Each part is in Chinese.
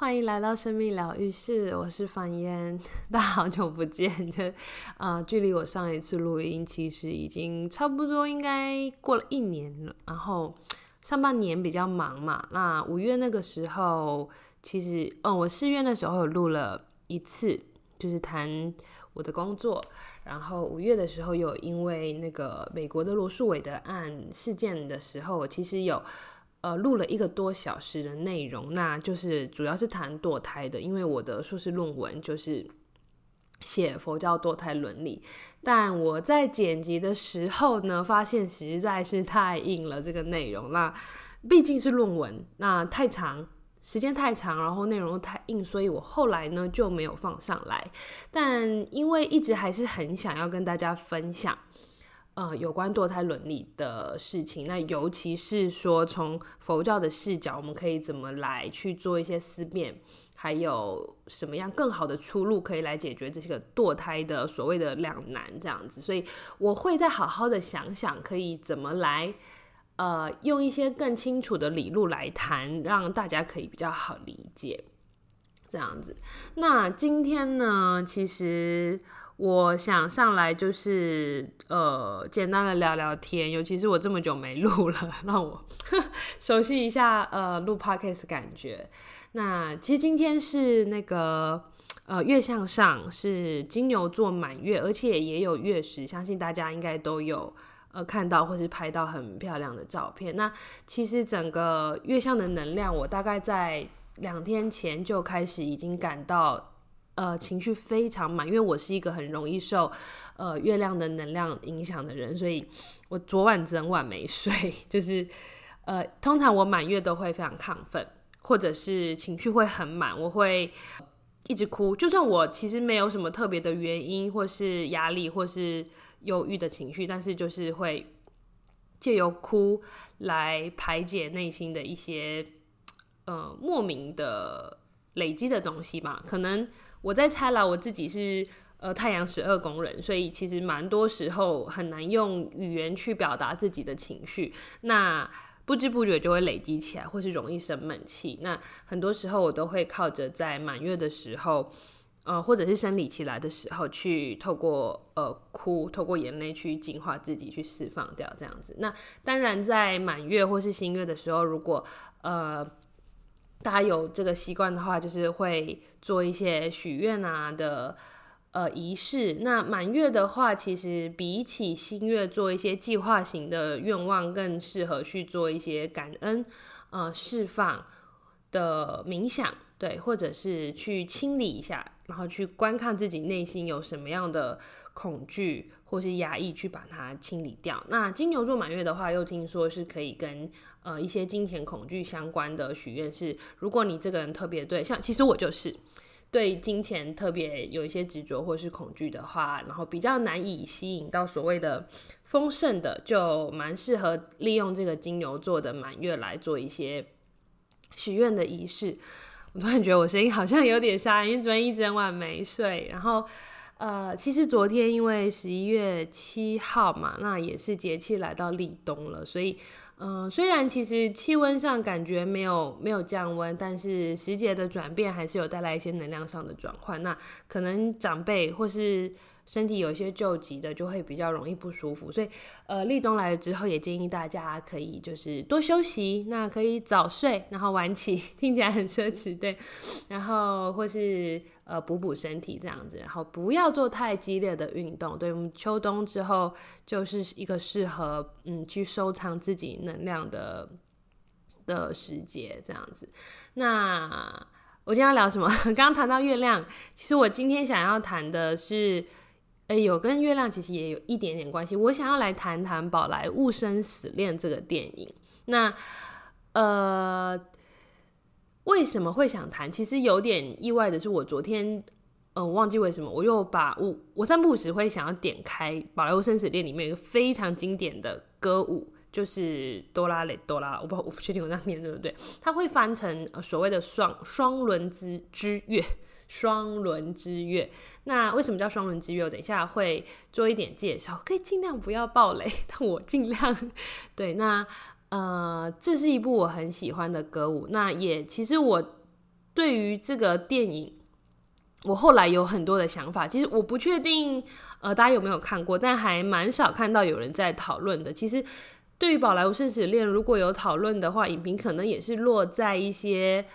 欢迎来到生命疗愈室，我是范嫣，大家好久不见。就呃，距离我上一次录音其实已经差不多应该过了一年了。然后上半年比较忙嘛，那五月那个时候，其实哦，我四月的时候有录了一次，就是谈我的工作。然后五月的时候有因为那个美国的罗素韦德案事件的时候，我其实有。呃，录了一个多小时的内容，那就是主要是谈堕胎的，因为我的硕士论文就是写佛教堕胎伦理。但我在剪辑的时候呢，发现实在是太硬了，这个内容。那毕竟是论文，那太长，时间太长，然后内容又太硬，所以我后来呢就没有放上来。但因为一直还是很想要跟大家分享。呃，有关堕胎伦理的事情，那尤其是说从佛教的视角，我们可以怎么来去做一些思辨，还有什么样更好的出路可以来解决这些个堕胎的所谓的两难这样子，所以我会再好好的想想，可以怎么来呃用一些更清楚的理路来谈，让大家可以比较好理解这样子。那今天呢，其实。我想上来就是呃简单的聊聊天，尤其是我这么久没录了，让我 熟悉一下呃录 podcast 感觉。那其实今天是那个呃月相上是金牛座满月，而且也有月食，相信大家应该都有呃看到或是拍到很漂亮的照片。那其实整个月相的能量，我大概在两天前就开始已经感到。呃，情绪非常满，因为我是一个很容易受呃月亮的能量影响的人，所以我昨晚整晚没睡。就是呃，通常我满月都会非常亢奋，或者是情绪会很满，我会一直哭。就算我其实没有什么特别的原因，或是压力，或是忧郁的情绪，但是就是会借由哭来排解内心的一些呃莫名的累积的东西吧，可能。我在猜了，我自己是呃太阳十二宫人，所以其实蛮多时候很难用语言去表达自己的情绪，那不知不觉就会累积起来，或是容易生闷气。那很多时候我都会靠着在满月的时候，呃或者是生理期来的时候，去透过呃哭，透过眼泪去净化自己，去释放掉这样子。那当然在满月或是新月的时候，如果呃。大家有这个习惯的话，就是会做一些许愿啊的呃仪式。那满月的话，其实比起新月做一些计划型的愿望，更适合去做一些感恩、呃释放的冥想，对，或者是去清理一下，然后去观看自己内心有什么样的恐惧或是压抑，去把它清理掉。那金牛座满月的话，又听说是可以跟。呃，一些金钱恐惧相关的许愿是，如果你这个人特别对，像其实我就是对金钱特别有一些执着或是恐惧的话，然后比较难以吸引到所谓的丰盛的，就蛮适合利用这个金牛座的满月来做一些许愿的仪式。我突然觉得我声音好像有点沙，因为昨天一整晚没睡。然后呃，其实昨天因为十一月七号嘛，那也是节气来到立冬了，所以。嗯，虽然其实气温上感觉没有没有降温，但是时节的转变还是有带来一些能量上的转换。那可能长辈或是。身体有一些救急的，就会比较容易不舒服，所以呃，立冬来了之后，也建议大家可以就是多休息，那可以早睡，然后晚起，听起来很奢侈，对，然后或是呃补补身体这样子，然后不要做太激烈的运动，对，我们秋冬之后就是一个适合嗯去收藏自己能量的的时节这样子。那我今天要聊什么？刚刚谈到月亮，其实我今天想要谈的是。哎，有跟月亮其实也有一点点关系。我想要来谈谈《宝莱坞生死恋》这个电影。那呃，为什么会想谈？其实有点意外的是，我昨天呃忘记为什么，我又把我我散步时会想要点开《宝莱坞生死恋》里面一个非常经典的歌舞，就是哆啦蕾哆啦，我不我不确定我那念对不对？它会翻成所谓的双双轮之之月。双轮之月，那为什么叫双轮之月？我等一下会做一点介绍，可以尽量不要暴雷，但我尽量。对，那呃，这是一部我很喜欢的歌舞，那也其实我对于这个电影，我后来有很多的想法。其实我不确定，呃，大家有没有看过，但还蛮少看到有人在讨论的。其实对于《宝莱坞圣史恋》，如果有讨论的话，影评可能也是落在一些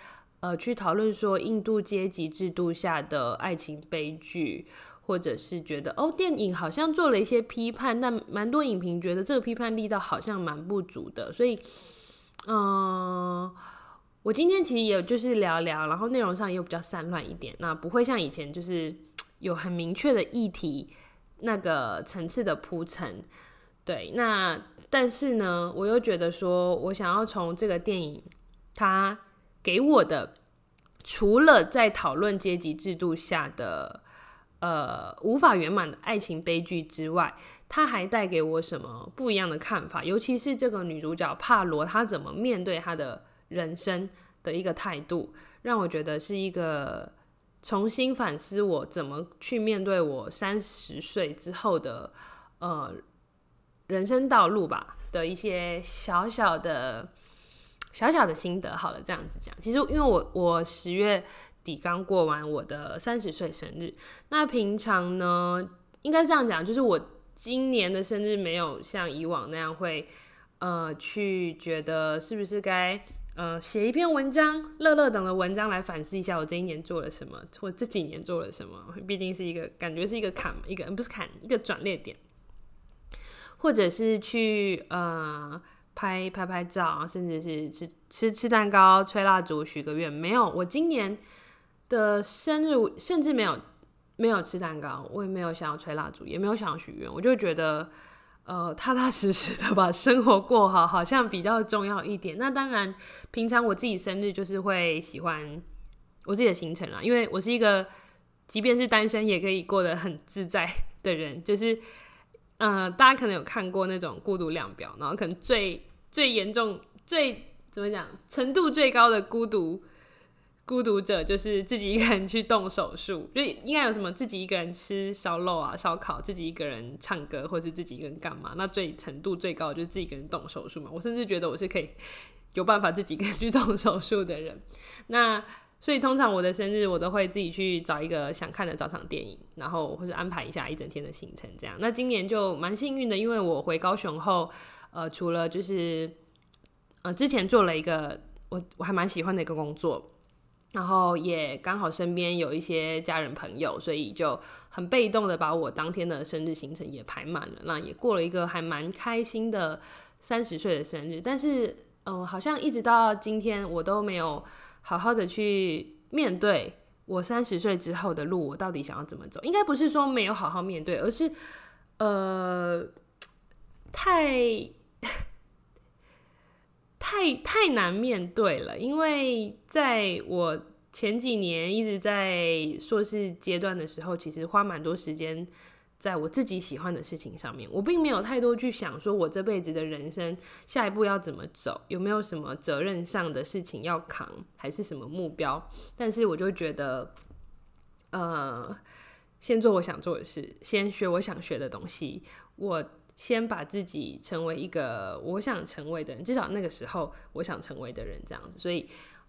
呃，去讨论说印度阶级制度下的爱情悲剧。或者是觉得哦，电影好像做了一些批判，但蛮多影评觉得这个批判力道好像蛮不足的，所以，嗯，我今天其实也就是聊聊，然后内容上又比较散乱一点，那不会像以前就是有很明确的议题那个层次的铺陈，对，那但是呢，我又觉得说我想要从这个电影它给我的，除了在讨论阶级制度下的。呃，无法圆满的爱情悲剧之外，它还带给我什么不一样的看法？尤其是这个女主角帕罗，她怎么面对她的人生的一个态度，让我觉得是一个重新反思我怎么去面对我三十岁之后的呃人生道路吧的一些小小的小小的心得。好了，这样子讲，其实因为我我十月。底刚过完我的三十岁生日，那平常呢，应该这样讲，就是我今年的生日没有像以往那样会，呃，去觉得是不是该，呃，写一篇文章，乐乐等的文章来反思一下我这一年做了什么，或这几年做了什么，毕竟是一个感觉是一个坎，一个不是坎，一个转捩点，或者是去呃。拍拍拍照，甚至是吃吃吃蛋糕、吹蜡烛、许个愿，没有。我今年。的生日甚至没有没有吃蛋糕，我也没有想要吹蜡烛，也没有想要许愿，我就觉得呃踏踏实实的把生活过好，好像比较重要一点。那当然，平常我自己生日就是会喜欢我自己的行程啦，因为我是一个即便是单身也可以过得很自在的人。就是嗯，大家可能有看过那种孤独量表，然后可能最最严重、最怎么讲程度最高的孤独。孤独者就是自己一个人去动手术，就应该有什么自己一个人吃烧肉啊、烧烤，自己一个人唱歌，或是自己一个人干嘛？那最程度最高的就是自己一个人动手术嘛。我甚至觉得我是可以有办法自己一个人去动手术的人。那所以通常我的生日我都会自己去找一个想看的早场电影，然后或者安排一下一整天的行程这样。那今年就蛮幸运的，因为我回高雄后，呃，除了就是呃之前做了一个我我还蛮喜欢的一个工作。然后也刚好身边有一些家人朋友，所以就很被动的把我当天的生日行程也排满了。那也过了一个还蛮开心的三十岁的生日。但是，嗯，好像一直到今天，我都没有好好的去面对我三十岁之后的路，我到底想要怎么走？应该不是说没有好好面对，而是呃，太。太太难面对了，因为在我前几年一直在硕士阶段的时候，其实花蛮多时间在我自己喜欢的事情上面，我并没有太多去想说我这辈子的人生下一步要怎么走，有没有什么责任上的事情要扛，还是什么目标？但是我就觉得，呃，先做我想做的事，先学我想学的东西，我。先把自己成为一个我想成为的人，至少那个时候我想成为的人，这样子，所以，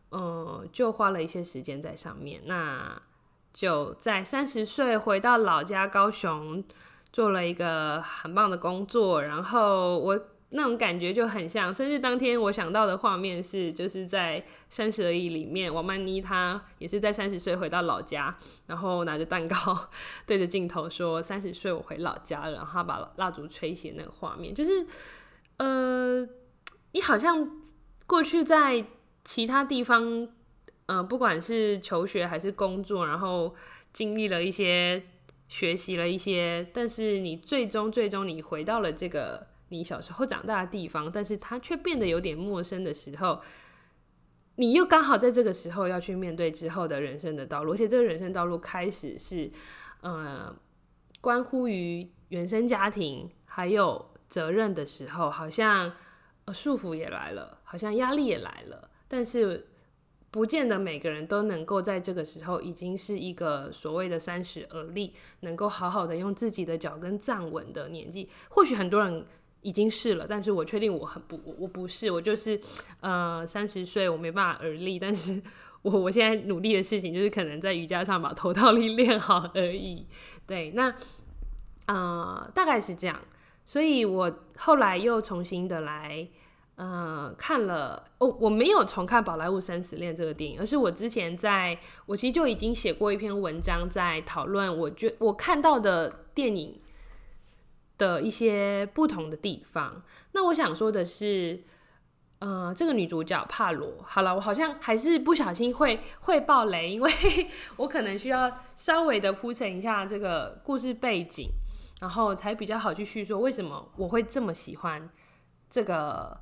嗯，就花了一些时间在上面。那就在三十岁回到老家高雄，做了一个很棒的工作，然后我。那种感觉就很像生日当天，我想到的画面是，就是在《三十而已》里面，王曼妮她也是在三十岁回到老家，然后拿着蛋糕 对着镜头说：“三十岁我回老家了。”然后把蜡烛吹熄那个画面，就是呃，你好像过去在其他地方，呃，不管是求学还是工作，然后经历了一些学习了一些，但是你最终最终你回到了这个。你小时候长大的地方，但是它却变得有点陌生的时候，你又刚好在这个时候要去面对之后的人生的道路，而且这个人生道路开始是，呃，关乎于原生家庭还有责任的时候，好像束缚也来了，好像压力也来了，但是不见得每个人都能够在这个时候已经是一个所谓的三十而立，能够好好的用自己的脚跟站稳的年纪，或许很多人。已经是了，但是我确定我很不，我不是，我就是呃三十岁，我没办法而立，但是我我现在努力的事情就是可能在瑜伽上把头套力练好而已。对，那呃大概是这样，所以我后来又重新的来呃看了，哦，我没有重看《宝莱坞生死恋》这个电影，而是我之前在我其实就已经写过一篇文章在讨论，我觉我看到的电影。的一些不同的地方。那我想说的是，呃，这个女主角帕罗，好了，我好像还是不小心会会爆雷，因为 我可能需要稍微的铺陈一下这个故事背景，然后才比较好去叙述为什么我会这么喜欢这个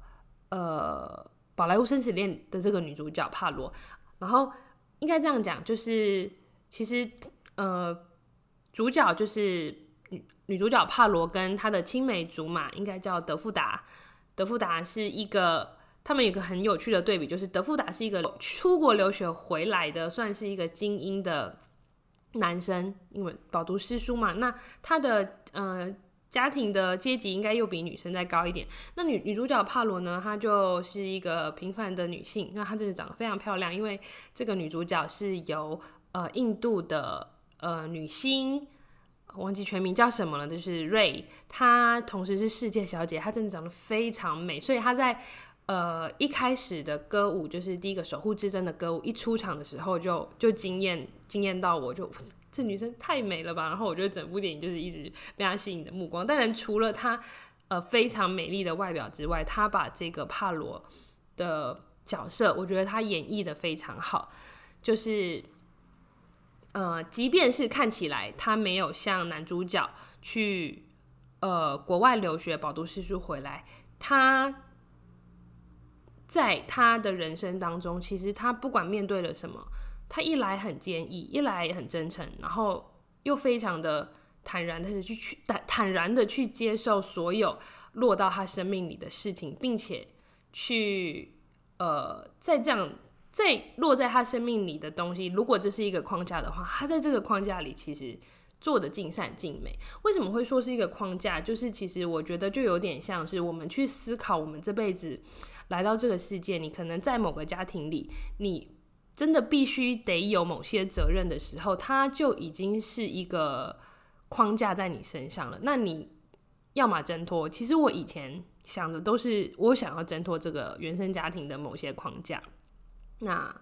呃宝莱坞生死恋的这个女主角帕罗。然后应该这样讲，就是其实呃主角就是。女女主角帕罗跟她的青梅竹马应该叫德富达，德富达是一个，他们有个很有趣的对比，就是德富达是一个出国留学回来的，算是一个精英的男生，因为饱读诗书嘛，那他的呃家庭的阶级应该又比女生再高一点。那女女主角帕罗呢，她就是一个平凡的女性，那她真的长得非常漂亮，因为这个女主角是由呃印度的呃女星。忘记全名叫什么了，就是瑞，她同时是世界小姐，她真的长得非常美，所以她在呃一开始的歌舞，就是第一个守护之争的歌舞一出场的时候，就就惊艳惊艳到我，就这女生太美了吧！然后我觉得整部电影就是一直被她吸引的目光。当然，除了她呃非常美丽的外表之外，她把这个帕罗的角色，我觉得她演绎的非常好，就是。呃，即便是看起来他没有像男主角去呃国外留学饱读诗书回来，他在他的人生当中，其实他不管面对了什么，他一来很坚毅，一来也很真诚，然后又非常的坦然，的去去坦坦然的去接受所有落到他生命里的事情，并且去呃在这样。在落在他生命里的东西，如果这是一个框架的话，他在这个框架里其实做的尽善尽美。为什么会说是一个框架？就是其实我觉得就有点像是我们去思考，我们这辈子来到这个世界，你可能在某个家庭里，你真的必须得有某些责任的时候，它就已经是一个框架在你身上了。那你要么挣脱。其实我以前想的都是我想要挣脱这个原生家庭的某些框架。那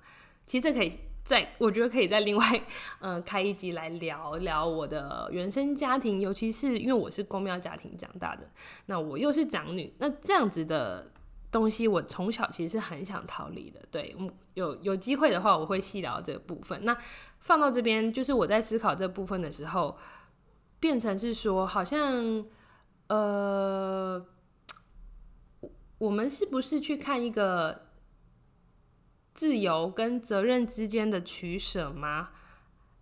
其实这可以在，我觉得可以在另外，嗯，开一集来聊聊我的原生家庭，尤其是因为我是公庙家庭长大的，那我又是长女，那这样子的东西，我从小其实是很想逃离的。对，有有机会的话，我会细聊这个部分。那放到这边，就是我在思考这部分的时候，变成是说，好像，呃，我们是不是去看一个？自由跟责任之间的取舍吗？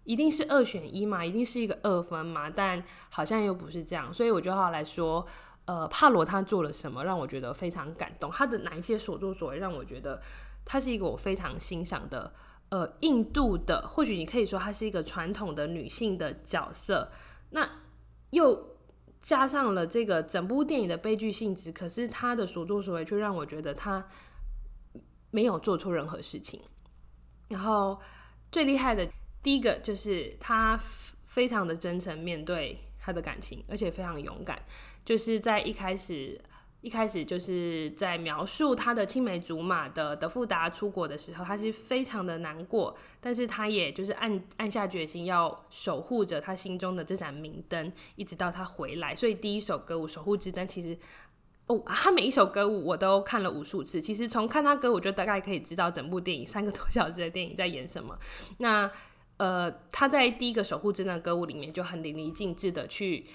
一定是二选一嘛？一定是一个二分嘛？但好像又不是这样，所以我就要来说，呃，帕罗他做了什么让我觉得非常感动？他的哪一些所作所为让我觉得他是一个我非常欣赏的，呃，印度的，或许你可以说她是一个传统的女性的角色，那又加上了这个整部电影的悲剧性质，可是她的所作所为却让我觉得她。没有做错任何事情，然后最厉害的第一个就是他非常的真诚面对他的感情，而且非常勇敢。就是在一开始，一开始就是在描述他的青梅竹马的德富达出国的时候，他是非常的难过，但是他也就是暗暗下决心要守护着他心中的这盏明灯，一直到他回来。所以第一首歌舞《守护之灯》其实。哦，他每一首歌舞我都看了无数次。其实从看他歌，我就大概可以知道整部电影三个多小时的电影在演什么。那呃，他在第一个守护之的歌舞里面就很淋漓尽致的去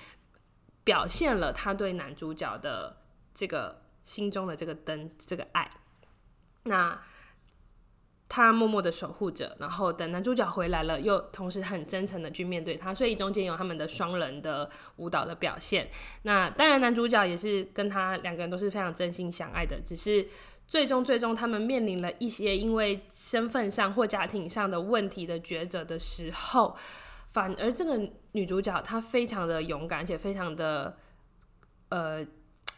表现了他对男主角的这个心中的这个灯，这个爱。那。他默默的守护着，然后等男主角回来了，又同时很真诚的去面对他，所以中间有他们的双人的舞蹈的表现。那当然，男主角也是跟他两个人都是非常真心相爱的，只是最终最终他们面临了一些因为身份上或家庭上的问题的抉择的时候，反而这个女主角她非常的勇敢，而且非常的呃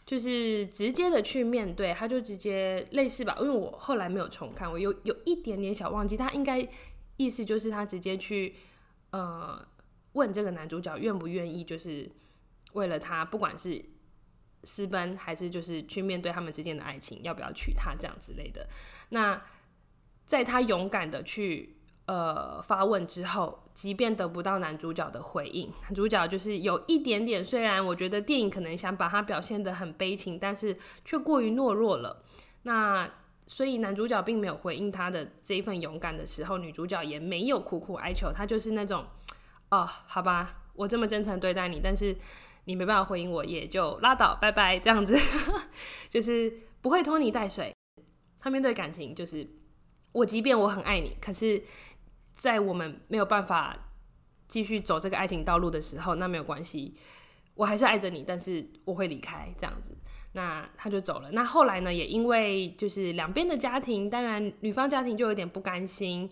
就是直接的去面对，她就直接类似吧，因为我后来没有重看，我有有一点点小忘记，她应该意思就是她直接去呃问这个男主角愿不愿意，就是为了他，不管是私奔还是就是去面对他们之间的爱情，要不要娶她这样之类的。那在他勇敢的去。呃，发问之后，即便得不到男主角的回应，男主角就是有一点点，虽然我觉得电影可能想把他表现得很悲情，但是却过于懦弱了。那所以男主角并没有回应他的这一份勇敢的时候，女主角也没有苦苦哀求，她就是那种，哦，好吧，我这么真诚对待你，但是你没办法回应我，也就拉倒，拜拜，这样子，就是不会拖泥带水。他面对感情就是，我即便我很爱你，可是。在我们没有办法继续走这个爱情道路的时候，那没有关系，我还是爱着你，但是我会离开这样子。那他就走了。那后来呢？也因为就是两边的家庭，当然女方家庭就有点不甘心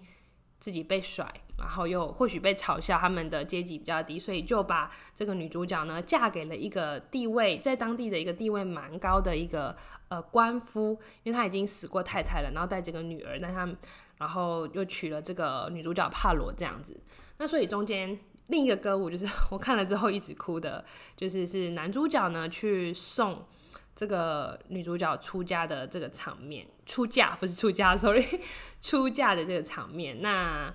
自己被甩，然后又或许被嘲笑他们的阶级比较低，所以就把这个女主角呢嫁给了一个地位在当地的一个地位蛮高的一个呃官夫，因为他已经死过太太了，然后带着个女儿，那他。然后又娶了这个女主角帕罗这样子，那所以中间另一个歌舞就是我看了之后一直哭的，就是是男主角呢去送这个女主角出家的这个场面，出嫁不是出家，sorry，出嫁的这个场面。那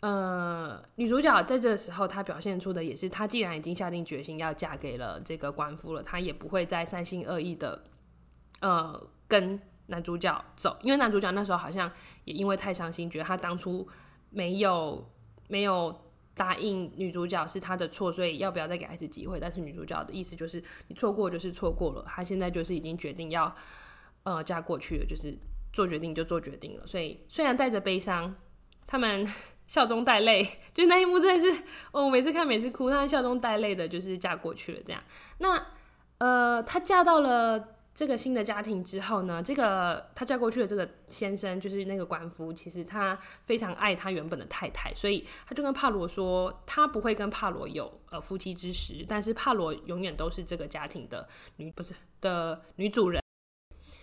呃，女主角在这个时候她表现出的也是，她既然已经下定决心要嫁给了这个官夫了，她也不会再三心二意的呃跟。男主角走，因为男主角那时候好像也因为太伤心，觉得他当初没有没有答应女主角是他的错，所以要不要再给他一次机会？但是女主角的意思就是，你错过就是错过了，他现在就是已经决定要呃嫁过去了，就是做决定就做决定了。所以虽然带着悲伤，他们 笑中带泪，就那一幕真的是哦，每次看每次哭，他笑中带泪的，就是嫁过去了这样。那呃，她嫁到了。这个新的家庭之后呢，这个她嫁过去的这个先生就是那个官夫，其实他非常爱他原本的太太，所以他就跟帕罗说，他不会跟帕罗有呃夫妻之实，但是帕罗永远都是这个家庭的女不是的女主人，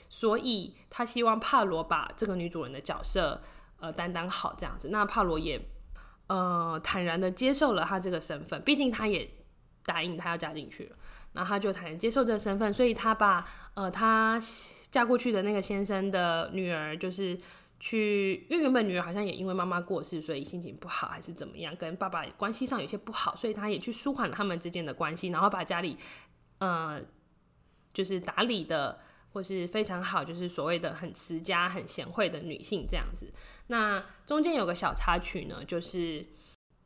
所以他希望帕罗把这个女主人的角色呃担当好这样子。那帕罗也呃坦然的接受了他这个身份，毕竟他也答应他要嫁进去了。然后他就坦然接受这个身份，所以他把呃他嫁过去的那个先生的女儿，就是去，因为原本女儿好像也因为妈妈过世，所以心情不好还是怎么样，跟爸爸关系上有些不好，所以他也去舒缓了他们之间的关系，然后把家里呃就是打理的或是非常好，就是所谓的很持家、很贤惠的女性这样子。那中间有个小插曲呢，就是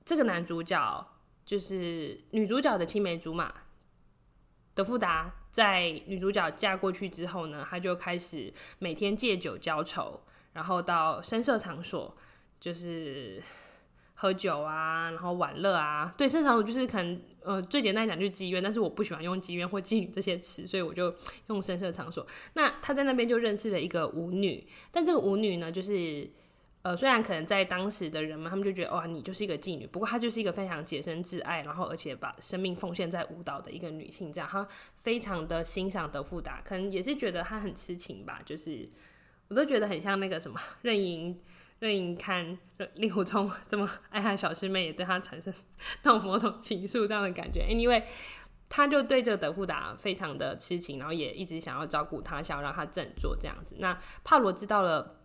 这个男主角就是女主角的青梅竹马。德富达在女主角嫁过去之后呢，他就开始每天借酒浇愁，然后到声色场所，就是喝酒啊，然后玩乐啊。对，声色场所就是可能呃最简单讲就是妓院，但是我不喜欢用妓院或妓女这些词，所以我就用声色场所。那他在那边就认识了一个舞女，但这个舞女呢，就是。呃，虽然可能在当时的人们，他们就觉得哇，你就是一个妓女。不过她就是一个非常洁身自爱，然后而且把生命奉献在舞蹈的一个女性。这样，她非常的欣赏德芙达，可能也是觉得她很痴情吧。就是我都觉得很像那个什么任盈，任盈看令狐冲这么爱他小师妹，也对他产生那种某种情愫这样的感觉。Anyway，他就对这个德芙达非常的痴情，然后也一直想要照顾他，想要让他振作这样子。那帕罗知道了。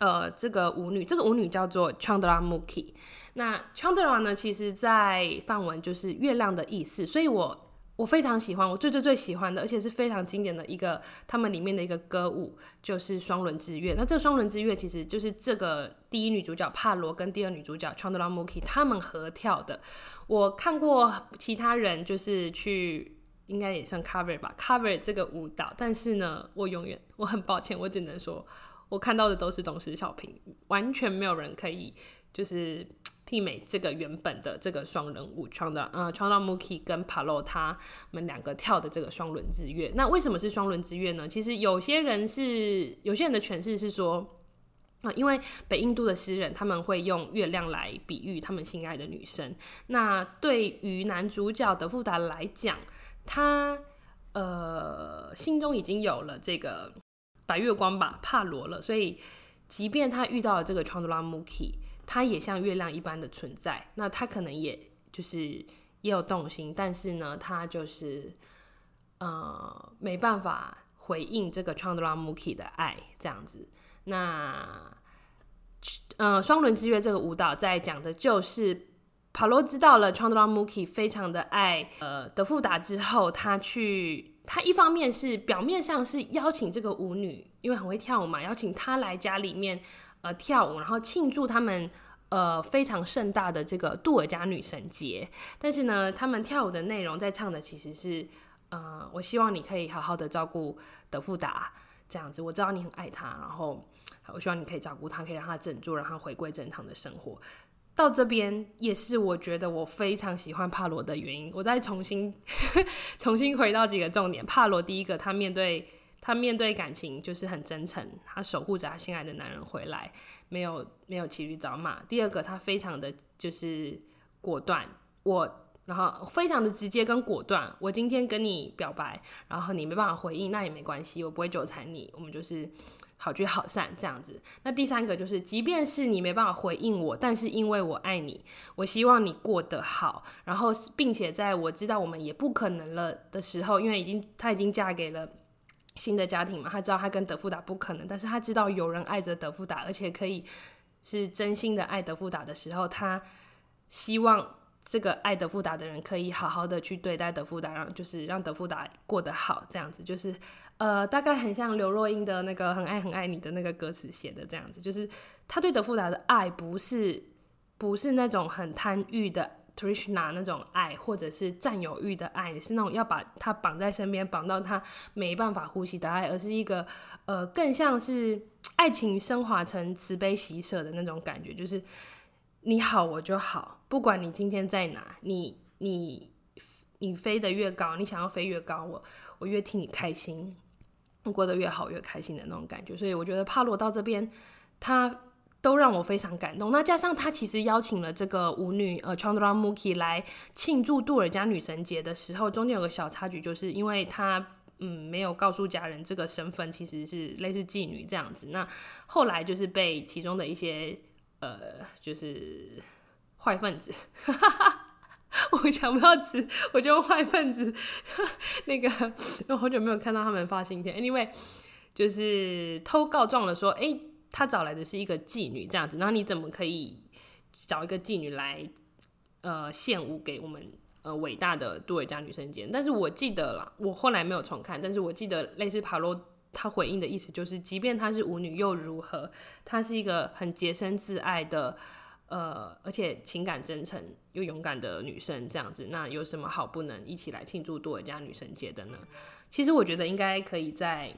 呃，这个舞女，这个舞女叫做 Chandra Mukhi。那 Chandra 呢，其实在梵文就是月亮的意思，所以我我非常喜欢，我最最最喜欢的，而且是非常经典的一个他们里面的一个歌舞，就是双轮之月。那这个双轮之月其实就是这个第一女主角帕罗跟第二女主角 Chandra Mukhi 他们合跳的。我看过其他人就是去，应该也算 cover 吧，cover 这个舞蹈，但是呢，我永远我很抱歉，我只能说。我看到的都是董事小平，完全没有人可以就是媲美这个原本的这个双人舞创的，呃，创造 Muki 跟 Palo 他们两个跳的这个双轮之月。那为什么是双轮之月呢？其实有些人是有些人的诠释是说，啊，因为北印度的诗人他们会用月亮来比喻他们心爱的女生。那对于男主角德富达来讲，他呃心中已经有了这个白月光吧，帕罗了，所以即便他遇到了这个 Chandra Muki，他也像月亮一般的存在，那他可能也就是也有动心，但是呢，他就是呃没办法回应这个 Chandra Muki 的爱这样子，那。呃，双轮之约这个舞蹈在讲的就是帕洛知道了 Chandramukhi 非常的爱呃德富达之后，他去他一方面是表面上是邀请这个舞女，因为很会跳舞嘛，邀请她来家里面呃跳舞，然后庆祝他们呃非常盛大的这个杜尔加女神节。但是呢，他们跳舞的内容在唱的其实是呃，我希望你可以好好的照顾德富达这样子，我知道你很爱他，然后。我希望你可以照顾他，可以让他振作，让他回归正常的生活。到这边也是我觉得我非常喜欢帕罗的原因。我再重新 重新回到几个重点。帕罗第一个，他面对他面对感情就是很真诚，他守护着他心爱的男人回来，没有没有骑驴找马。第二个，他非常的就是果断，我然后非常的直接跟果断。我今天跟你表白，然后你没办法回应，那也没关系，我不会纠缠你，我们就是。好聚好散这样子。那第三个就是，即便是你没办法回应我，但是因为我爱你，我希望你过得好。然后，并且在我知道我们也不可能了的时候，因为已经她已经嫁给了新的家庭嘛，她知道她跟德富达不可能，但是她知道有人爱着德富达，而且可以是真心的爱德富达的时候，她希望这个爱德富达的人可以好好的去对待德富达，让就是让德富达过得好，这样子就是。呃，大概很像刘若英的那个“很爱很爱你”的那个歌词写的这样子，就是他对德富达的爱不是不是那种很贪欲的 Trishna 那种爱，或者是占有欲的爱，是那种要把他绑在身边，绑到他没办法呼吸的爱，而是一个呃更像是爱情升华成慈悲喜舍的那种感觉，就是你好我就好，不管你今天在哪，你你你飞得越高，你想要飞越高，我我越替你开心。过得越好越开心的那种感觉，所以我觉得帕罗到这边，他都让我非常感动。那加上他其实邀请了这个舞女呃 Chandra Muki 来庆祝杜尔加女神节的时候，中间有个小插曲，就是因为他嗯没有告诉家人这个身份其实是类似妓女这样子。那后来就是被其中的一些呃就是坏分子。我想不到词，我就用坏分子。那个，我好久没有看到他们发信片。Anyway，就是偷告状了，说，哎，他找来的是一个妓女这样子，然后你怎么可以找一个妓女来，呃，献舞给我们呃伟大的杜尔加女神节？但是我记得了，我后来没有重看，但是我记得类似帕洛他回应的意思就是，即便她是舞女又如何？她是一个很洁身自爱的。呃，而且情感真诚又勇敢的女生这样子，那有什么好不能一起来庆祝多尔加女神节的呢？其实我觉得应该可以在，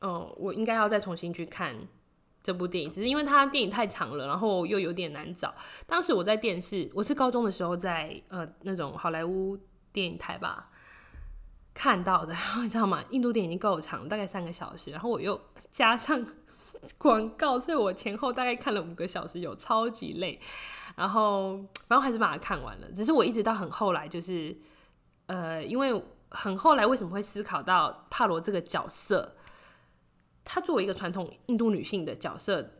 哦，我应该要再重新去看这部电影，只是因为它电影太长了，然后又有点难找。当时我在电视，我是高中的时候在呃那种好莱坞电影台吧看到的，然后你知道吗？印度电影已经够长，大概三个小时，然后我又加上。广告，所以我前后大概看了五个小时，有超级累，然后反正还是把它看完了。只是我一直到很后来，就是呃，因为很后来为什么会思考到帕罗这个角色，她作为一个传统印度女性的角色，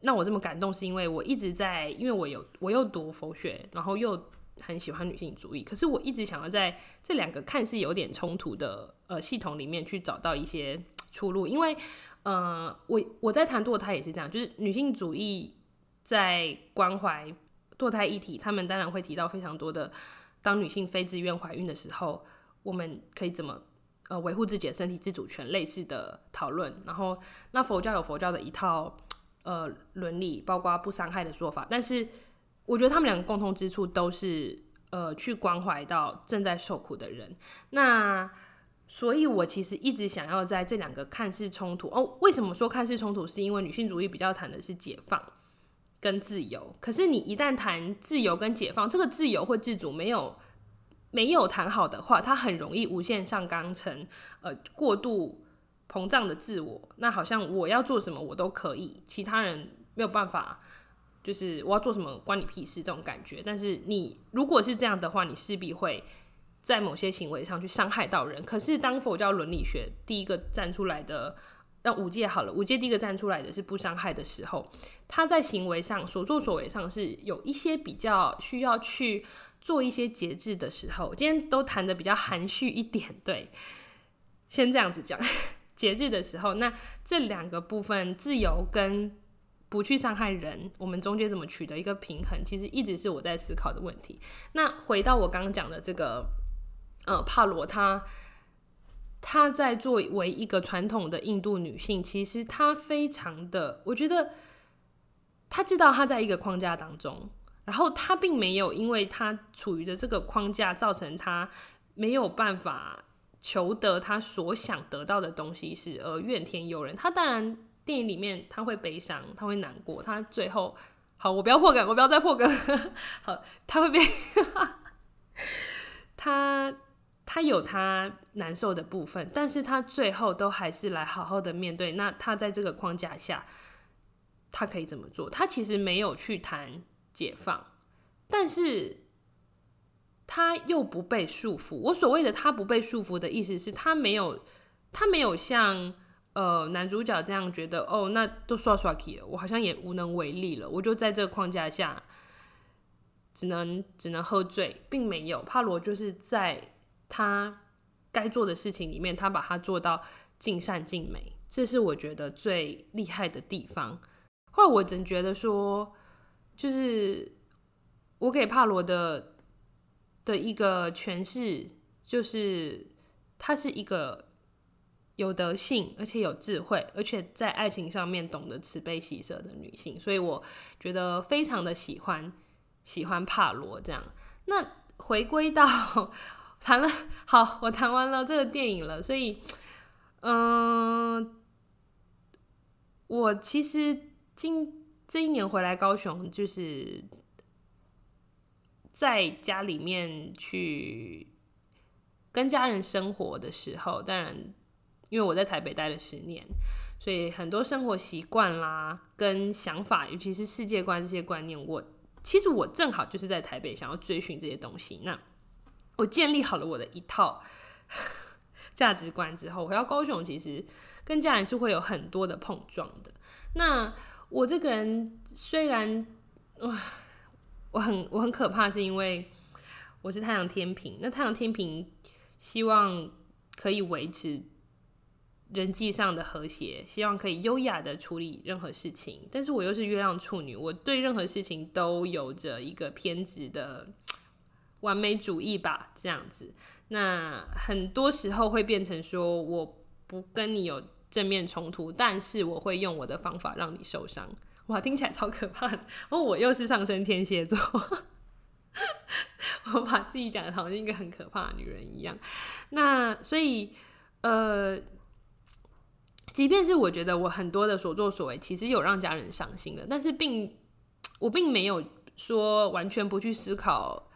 让我这么感动，是因为我一直在，因为我有我又读佛学，然后又很喜欢女性主义，可是我一直想要在这两个看似有点冲突的呃系统里面去找到一些出路，因为。呃，我我在谈堕胎也是这样，就是女性主义在关怀堕胎议题，他们当然会提到非常多的，当女性非自愿怀孕的时候，我们可以怎么呃维护自己的身体自主权类似的讨论。然后，那佛教有佛教的一套呃伦理，包括不伤害的说法，但是我觉得他们两个共同之处都是呃去关怀到正在受苦的人。那所以，我其实一直想要在这两个看似冲突哦。为什么说看似冲突？是因为女性主义比较谈的是解放跟自由。可是，你一旦谈自由跟解放，这个自由或自主没有没有谈好的话，它很容易无限上纲成呃过度膨胀的自我。那好像我要做什么我都可以，其他人没有办法，就是我要做什么关你屁事这种感觉。但是，你如果是这样的话，你势必会。在某些行为上去伤害到人。可是当佛教伦理学第一个站出来的，那五戒好了，五戒第一个站出来的是不伤害的时候，他在行为上所作所为上是有一些比较需要去做一些节制的时候。今天都谈的比较含蓄一点，对，先这样子讲。节制的时候，那这两个部分，自由跟不去伤害人，我们中间怎么取得一个平衡，其实一直是我在思考的问题。那回到我刚刚讲的这个，呃，帕罗他他在作为一个传统的印度女性，其实她非常的，我觉得她知道她在一个框架当中，然后她并没有因为她处于的这个框架，造成她没有办法。求得他所想得到的东西是而怨天尤人。他当然电影里面他会悲伤，他会难过。他最后好，我不要破梗，我不要再破梗。好，他会被他他有他难受的部分，但是他最后都还是来好好的面对。那他在这个框架下，他可以怎么做？他其实没有去谈解放，但是。他又不被束缚。我所谓的他不被束缚的意思是他没有，他没有像呃男主角这样觉得哦，那都刷刷 k 了，我好像也无能为力了。我就在这个框架下，只能只能喝醉，并没有。帕罗就是在他该做的事情里面，他把它做到尽善尽美，这是我觉得最厉害的地方。后来我真觉得说，就是我给帕罗的。的一个诠释就是，他是一个有德性，而且有智慧，而且在爱情上面懂得慈悲喜舍的女性，所以我觉得非常的喜欢喜欢帕罗这样。那回归到谈了，好，我谈完了这个电影了，所以，嗯，我其实今这一年回来高雄就是。在家里面去跟家人生活的时候，当然，因为我在台北待了十年，所以很多生活习惯啦、跟想法，尤其是世界观这些观念，我其实我正好就是在台北想要追寻这些东西。那我建立好了我的一套 价值观之后，回到高雄，其实跟家人是会有很多的碰撞的。那我这个人虽然哇。我很我很可怕，是因为我是太阳天平。那太阳天平希望可以维持人际上的和谐，希望可以优雅的处理任何事情。但是我又是月亮处女，我对任何事情都有着一个偏执的 完美主义吧，这样子。那很多时候会变成说，我不跟你有正面冲突，但是我会用我的方法让你受伤。哇，听起来超可怕的！哦，我又是上升天蝎座，我把自己讲的好像一个很可怕的女人一样。那所以，呃，即便是我觉得我很多的所作所为，其实有让家人伤心的，但是并我并没有说完全不去思考。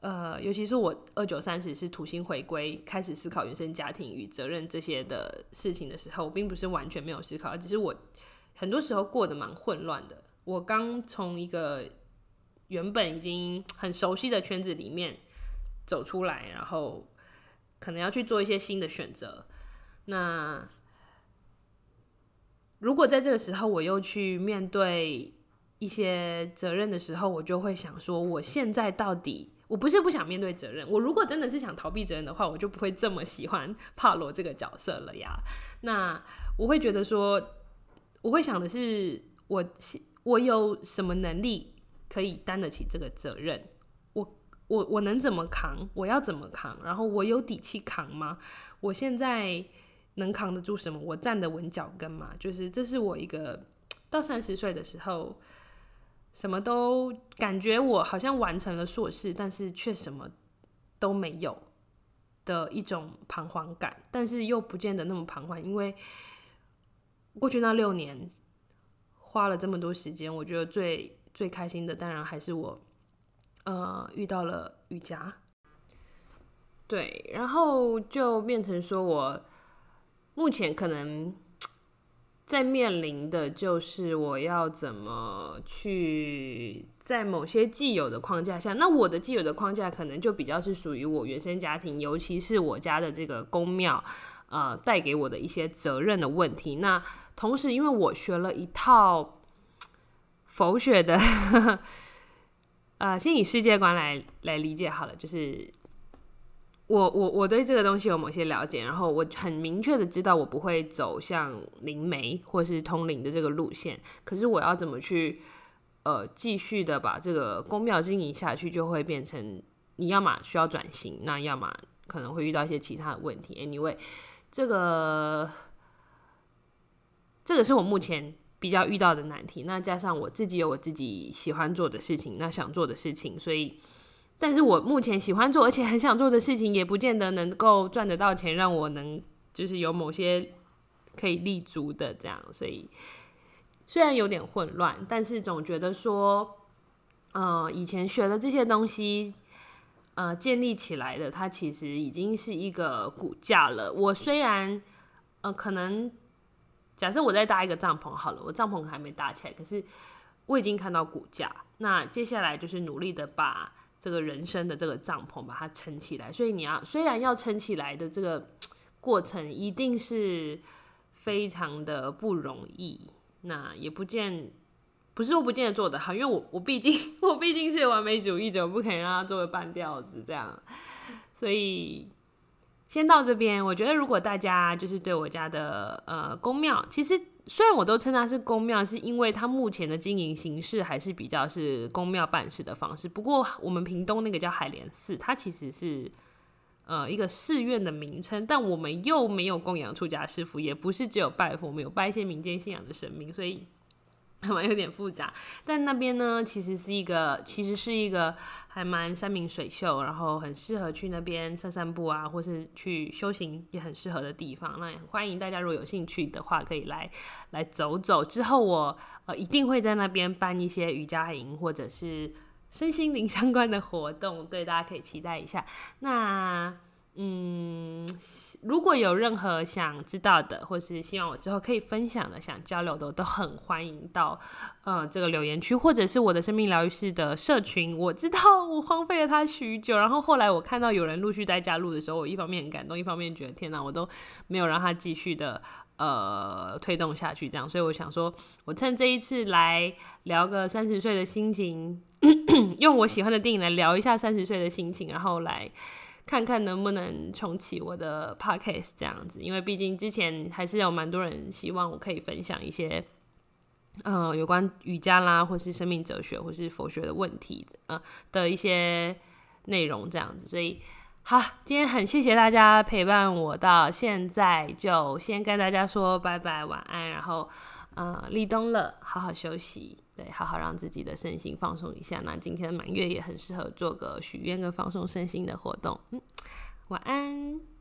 呃，尤其是我二九三十是土星回归，开始思考原生家庭与责任这些的事情的时候，我并不是完全没有思考，只是我。很多时候过得蛮混乱的。我刚从一个原本已经很熟悉的圈子里面走出来，然后可能要去做一些新的选择。那如果在这个时候我又去面对一些责任的时候，我就会想说：我现在到底我不是不想面对责任，我如果真的是想逃避责任的话，我就不会这么喜欢帕罗这个角色了呀。那我会觉得说。我会想的是，我我有什么能力可以担得起这个责任？我我我能怎么扛？我要怎么扛？然后我有底气扛吗？我现在能扛得住什么？我站得稳脚跟吗？就是这是我一个到三十岁的时候，什么都感觉我好像完成了硕士，但是却什么都没有的一种彷徨感，但是又不见得那么彷徨，因为。过去那六年，花了这么多时间，我觉得最最开心的，当然还是我，呃，遇到了瑜伽。对，然后就变成说我目前可能在面临的就是我要怎么去在某些既有的框架下，那我的既有的框架可能就比较是属于我原生家庭，尤其是我家的这个宫庙，呃，带给我的一些责任的问题。那同时，因为我学了一套佛学的，呃，先以世界观来来理解好了，就是。我我我对这个东西有某些了解，然后我很明确的知道我不会走向灵媒或是通灵的这个路线。可是我要怎么去呃继续的把这个宫庙经营下去，就会变成你要么需要转型，那要么可能会遇到一些其他的问题。Anyway，这个这个是我目前比较遇到的难题。那加上我自己有我自己喜欢做的事情，那想做的事情，所以。但是我目前喜欢做，而且很想做的事情，也不见得能够赚得到钱，让我能就是有某些可以立足的这样。所以虽然有点混乱，但是总觉得说，呃，以前学的这些东西，呃，建立起来的，它其实已经是一个骨架了。我虽然，呃，可能假设我再搭一个帐篷好了，我帐篷还没搭起来，可是我已经看到骨架。那接下来就是努力的把。这个人生的这个帐篷把它撑起来，所以你要虽然要撑起来的这个过程一定是非常的不容易，那也不见不是说不见得做得好，因为我我毕竟 我毕竟是完美主义者，不可以让他做个半吊子这样，所以先到这边。我觉得如果大家就是对我家的呃宫庙，其实。虽然我都称它是公庙，是因为它目前的经营形式还是比较是公庙办事的方式。不过我们屏东那个叫海莲寺，它其实是呃一个寺院的名称，但我们又没有供养出家师傅，也不是只有拜佛，我们有拜一些民间信仰的神明，所以。还蛮有点复杂，但那边呢，其实是一个，其实是一个还蛮山明水秀，然后很适合去那边散散步啊，或是去修行也很适合的地方。那也欢迎大家如果有兴趣的话，可以来来走走。之后我呃一定会在那边办一些瑜伽营或者是身心灵相关的活动，对大家可以期待一下。那。嗯，如果有任何想知道的，或是希望我之后可以分享的、想交流的，都很欢迎到呃这个留言区，或者是我的生命疗愈师的社群。我知道我荒废了它许久，然后后来我看到有人陆续在加入的时候，我一方面很感动，一方面觉得天哪，我都没有让他继续的呃推动下去，这样。所以我想说，我趁这一次来聊个三十岁的心情，用我喜欢的电影来聊一下三十岁的心情，然后来。看看能不能重启我的 podcast 这样子，因为毕竟之前还是有蛮多人希望我可以分享一些，呃，有关瑜伽啦，或是生命哲学，或是佛学的问题，呃的一些内容这样子。所以，好，今天很谢谢大家陪伴我到现在，就先跟大家说拜拜，晚安，然后，呃，立冬了，好好休息。对，好好让自己的身心放松一下。那今天的满月也很适合做个许愿跟放松身心的活动。嗯，晚安。